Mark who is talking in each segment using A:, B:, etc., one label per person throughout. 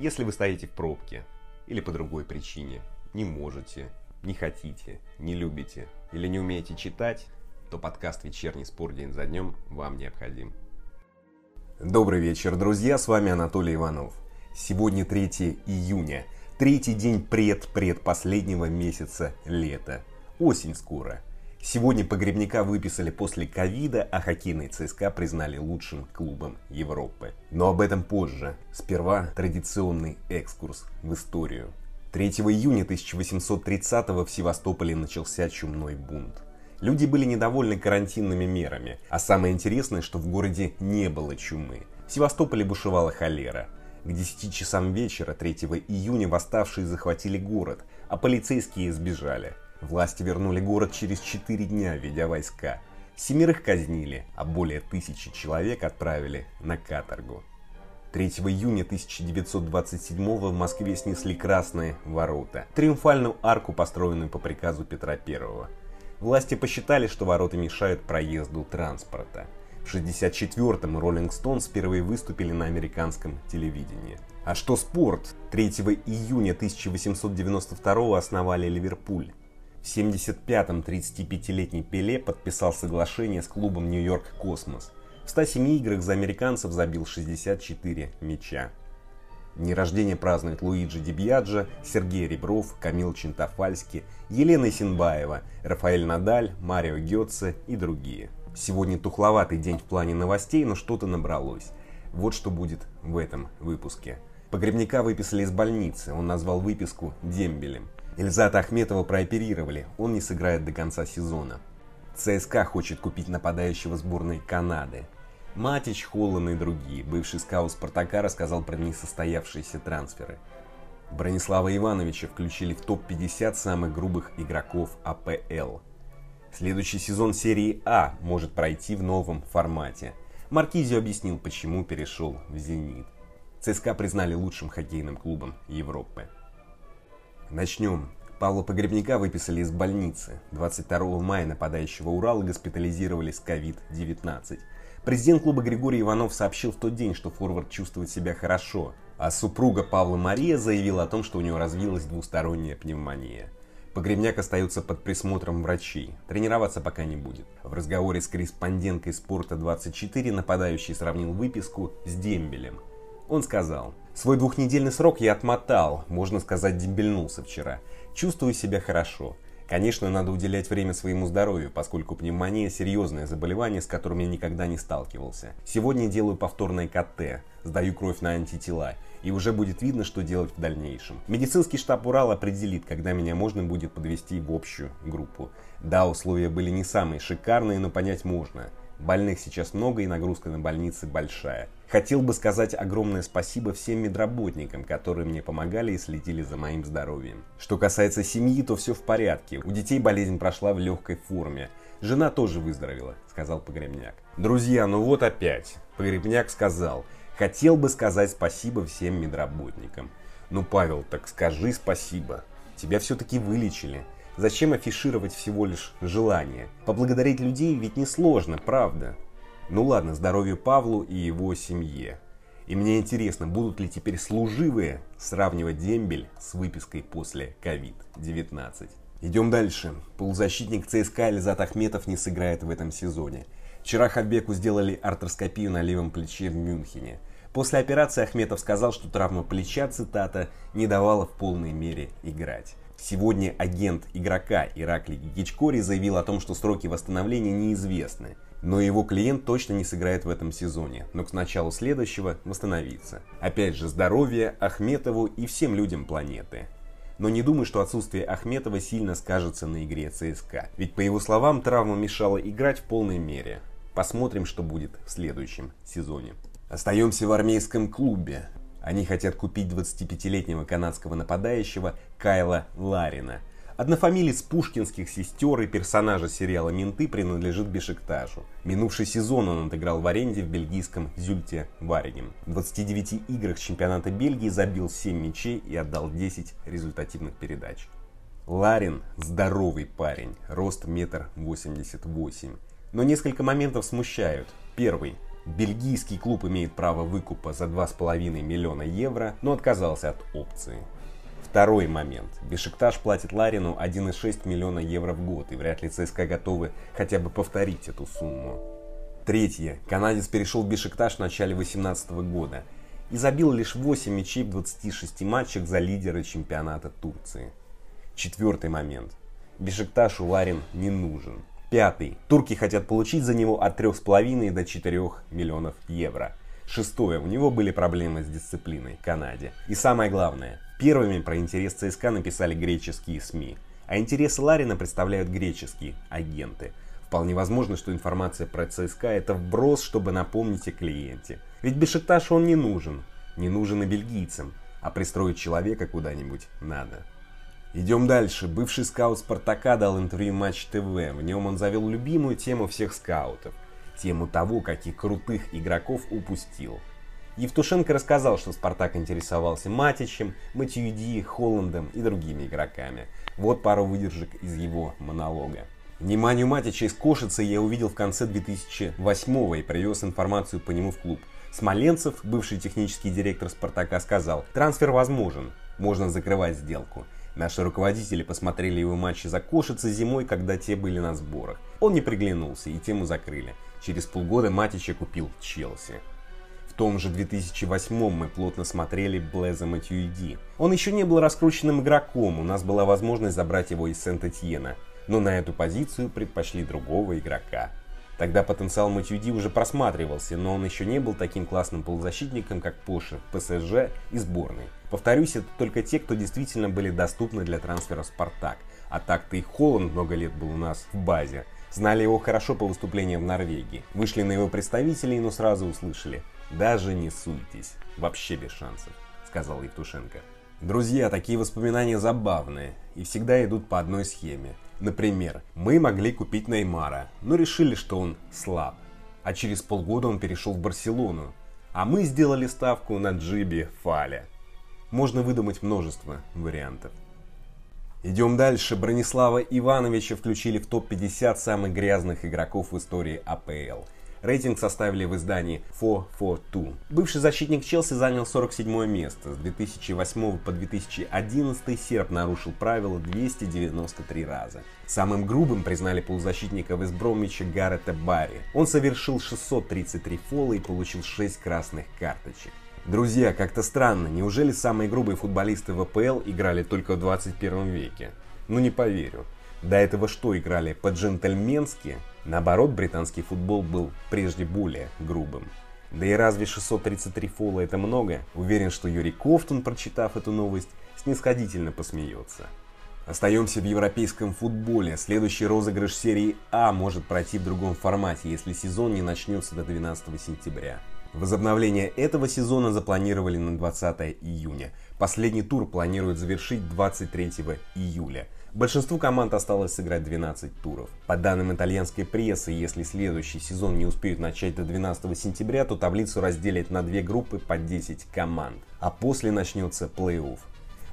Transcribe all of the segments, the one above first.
A: Если вы стоите в пробке или по другой причине, не можете, не хотите, не любите или не умеете читать, то подкаст «Вечерний спор день за днем» вам необходим. Добрый вечер, друзья, с вами Анатолий Иванов. Сегодня 3 июня, третий день пред-предпоследнего месяца лета. Осень скоро – Сегодня погребника выписали после ковида, а хоккейный ЦСКА признали лучшим клубом Европы. Но об этом позже. Сперва традиционный экскурс в историю. 3 июня 1830-го в Севастополе начался чумной бунт. Люди были недовольны карантинными мерами, а самое интересное, что в городе не было чумы. В Севастополе бушевала холера. К 10 часам вечера 3 июня восставшие захватили город, а полицейские сбежали. Власти вернули город через 4 дня, ведя войска. Семерых казнили, а более тысячи человек отправили на каторгу. 3 июня 1927 в Москве снесли Красные ворота, триумфальную арку, построенную по приказу Петра I. Власти посчитали, что ворота мешают проезду транспорта. В 1964-м Роллинг Стоунс впервые выступили на американском телевидении. А что спорт? 3 июня 1892 основали Ливерпуль. В 75-м 35-летний Пеле подписал соглашение с клубом Нью-Йорк Космос. В 107 играх за американцев забил 64 мяча. Дни рождения празднуют Луиджи Дебьяджа, Сергей Ребров, Камил Чинтафальский, Елена Синбаева, Рафаэль Надаль, Марио Гетце и другие. Сегодня тухловатый день в плане новостей, но что-то набралось. Вот что будет в этом выпуске. Погребника выписали из больницы, он назвал выписку дембелем. Ильзата Ахметова прооперировали, он не сыграет до конца сезона. ЦСКА хочет купить нападающего сборной Канады. Матич, Холлан и другие. Бывший скаут Спартака рассказал про несостоявшиеся трансферы. Бронислава Ивановича включили в топ-50 самых грубых игроков АПЛ. Следующий сезон серии А может пройти в новом формате. Маркизио объяснил, почему перешел в «Зенит». ЦСКА признали лучшим хоккейным клубом Европы. Начнем. Павла Погребника выписали из больницы. 22 мая нападающего Урала госпитализировали с COVID-19. Президент клуба Григорий Иванов сообщил в тот день, что форвард чувствует себя хорошо, а супруга Павла Мария заявила о том, что у него развилась двусторонняя пневмония. Погребняк остается под присмотром врачей. Тренироваться пока не будет. В разговоре с корреспонденткой «Спорта-24» нападающий сравнил выписку с дембелем. Он сказал, Свой двухнедельный срок я отмотал, можно сказать, дембельнулся вчера. Чувствую себя хорошо. Конечно, надо уделять время своему здоровью, поскольку пневмония – серьезное заболевание, с которым я никогда не сталкивался. Сегодня делаю повторное КТ, сдаю кровь на антитела, и уже будет видно, что делать в дальнейшем. Медицинский штаб Урал определит, когда меня можно будет подвести в общую группу. Да, условия были не самые шикарные, но понять можно. Больных сейчас много и нагрузка на больницы большая. Хотел бы сказать огромное спасибо всем медработникам, которые мне помогали и следили за моим здоровьем. Что касается семьи, то все в порядке. У детей болезнь прошла в легкой форме. Жена тоже выздоровела, сказал Погребняк. Друзья, ну вот опять. Погребняк сказал, хотел бы сказать спасибо всем медработникам. Ну, Павел, так скажи спасибо. Тебя все-таки вылечили. Зачем афишировать всего лишь желание? Поблагодарить людей ведь несложно, правда? Ну ладно, здоровью Павлу и его семье. И мне интересно, будут ли теперь служивые сравнивать дембель с выпиской после COVID-19. Идем дальше. Полузащитник ЦСКА Эльзат Ахметов не сыграет в этом сезоне. Вчера Хабеку сделали артроскопию на левом плече в Мюнхене. После операции Ахметов сказал, что травма плеча, цитата, не давала в полной мере играть. Сегодня агент игрока Ираклий Гигичкори заявил о том, что сроки восстановления неизвестны – но его клиент точно не сыграет в этом сезоне, но к началу следующего восстановится. Опять же, здоровье Ахметову и всем людям планеты. Но не думаю, что отсутствие Ахметова сильно скажется на игре ЦСКА. Ведь по его словам, травма мешала играть в полной мере. Посмотрим, что будет в следующем сезоне. Остаемся в армейском клубе. Они хотят купить 25-летнего канадского нападающего Кайла Ларина – Однофамилец пушкинских сестер и персонажа сериала «Менты» принадлежит Бешиктажу. Минувший сезон он отыграл в аренде в бельгийском Зюльте Вареген. В 29 играх чемпионата Бельгии забил 7 мячей и отдал 10 результативных передач. Ларин – здоровый парень, рост метр восемьдесят восемь. Но несколько моментов смущают. Первый. Бельгийский клуб имеет право выкупа за 2,5 миллиона евро, но отказался от опции. Второй момент. Бешикташ платит Ларину 1,6 миллиона евро в год, и вряд ли ЦСКА готовы хотя бы повторить эту сумму. Третье. Канадец перешел в Бешикташ в начале 2018 года и забил лишь 8 мячей в 26 матчах за лидера чемпионата Турции. Четвертый момент. Бешикташу Ларин не нужен. Пятый. Турки хотят получить за него от 3,5 до 4 миллионов евро. Шестое. У него были проблемы с дисциплиной в Канаде. И самое главное. Первыми про интерес ЦСКА написали греческие СМИ. А интересы Ларина представляют греческие агенты. Вполне возможно, что информация про ЦСКА это вброс, чтобы напомнить о клиенте. Ведь Бешикташ он не нужен. Не нужен и бельгийцам. А пристроить человека куда-нибудь надо. Идем дальше. Бывший скаут Спартака дал интервью Матч ТВ. В нем он завел любимую тему всех скаутов. Тему того, каких крутых игроков упустил. Евтушенко рассказал, что Спартак интересовался Матичем, Матюиди, Холландом и другими игроками. Вот пару выдержек из его монолога. Вниманию Матича из Кошицы я увидел в конце 2008 и привез информацию по нему в клуб. Смоленцев, бывший технический директор Спартака, сказал, трансфер возможен, можно закрывать сделку. Наши руководители посмотрели его матчи за Кошицы зимой, когда те были на сборах. Он не приглянулся и тему закрыли. Через полгода Матича купил Челси. В том же 2008 мы плотно смотрели Блеза Матьюиди. Он еще не был раскрученным игроком, у нас была возможность забрать его из Сент-Этьена но на эту позицию предпочли другого игрока. Тогда потенциал Матюди уже просматривался, но он еще не был таким классным полузащитником, как Поша, ПСЖ и сборной. Повторюсь, это только те, кто действительно были доступны для трансфера в Спартак. А так-то и Холланд много лет был у нас в базе. Знали его хорошо по выступлениям в Норвегии. Вышли на его представителей, но сразу услышали. Даже не суйтесь. Вообще без шансов, сказал Евтушенко. Друзья, такие воспоминания забавные и всегда идут по одной схеме. Например, мы могли купить Неймара, но решили, что он слаб. А через полгода он перешел в Барселону. А мы сделали ставку на Джиби Фаля. Можно выдумать множество вариантов. Идем дальше. Бронислава Ивановича включили в топ-50 самых грязных игроков в истории АПЛ – Рейтинг составили в издании 442. Бывший защитник Челси занял 47 место. С 2008 по 2011 серб нарушил правила 293 раза. Самым грубым признали полузащитника Вестбромича Гаррета Барри. Он совершил 633 фола и получил 6 красных карточек. Друзья, как-то странно, неужели самые грубые футболисты в АПЛ играли только в 21 веке? Ну не поверю. До этого что играли по-джентльменски? Наоборот, британский футбол был прежде более грубым. Да и разве 633 фола это много? Уверен, что Юрий Кофтун, прочитав эту новость, снисходительно посмеется. Остаемся в европейском футболе. Следующий розыгрыш серии А может пройти в другом формате, если сезон не начнется до 12 сентября. Возобновление этого сезона запланировали на 20 июня. Последний тур планируют завершить 23 июля – Большинству команд осталось сыграть 12 туров. По данным итальянской прессы, если следующий сезон не успеют начать до 12 сентября, то таблицу разделят на две группы по 10 команд. А после начнется плей-офф.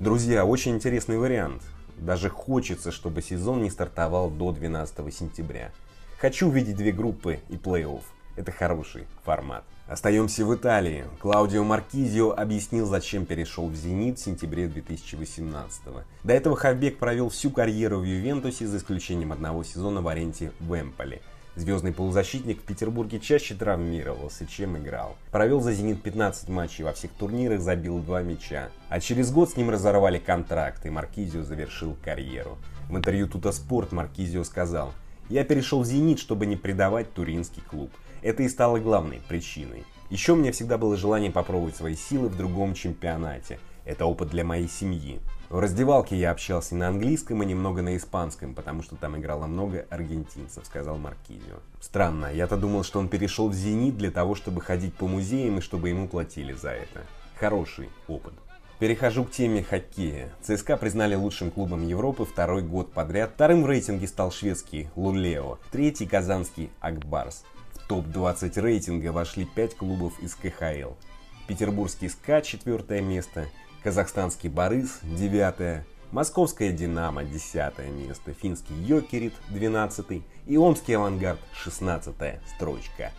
A: Друзья, очень интересный вариант. Даже хочется, чтобы сезон не стартовал до 12 сентября. Хочу увидеть две группы и плей-офф. Это хороший формат. Остаемся в Италии. Клаудио Маркизио объяснил, зачем перешел в «Зенит» в сентябре 2018 -го. До этого Хавбек провел всю карьеру в Ювентусе, за исключением одного сезона в аренте в Эмполи. Звездный полузащитник в Петербурге чаще травмировался, чем играл. Провел за «Зенит» 15 матчей во всех турнирах, забил два мяча. А через год с ним разорвали контракт, и Маркизио завершил карьеру. В интервью Тута Спорт Маркизио сказал, «Я перешел в «Зенит», чтобы не предавать туринский клуб. Это и стало главной причиной. Еще у меня всегда было желание попробовать свои силы в другом чемпионате. Это опыт для моей семьи. В раздевалке я общался на английском и немного на испанском, потому что там играло много аргентинцев, сказал Маркизио. Странно, я-то думал, что он перешел в «Зенит» для того, чтобы ходить по музеям и чтобы ему платили за это. Хороший опыт. Перехожу к теме хоккея. ЦСКА признали лучшим клубом Европы второй год подряд. Вторым в рейтинге стал шведский Лулео, третий казанский Акбарс топ-20 рейтинга вошли 5 клубов из КХЛ. Петербургский СКА – четвертое место, казахстанский Борис – девятое, московская Динамо – десятое место, финский Йокерит – двенадцатый и омский Авангард – шестнадцатая строчка.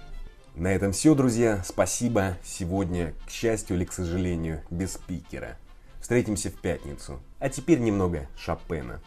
A: На этом все, друзья. Спасибо. Сегодня, к счастью или к сожалению, без спикера. Встретимся в пятницу. А теперь немного Шопена.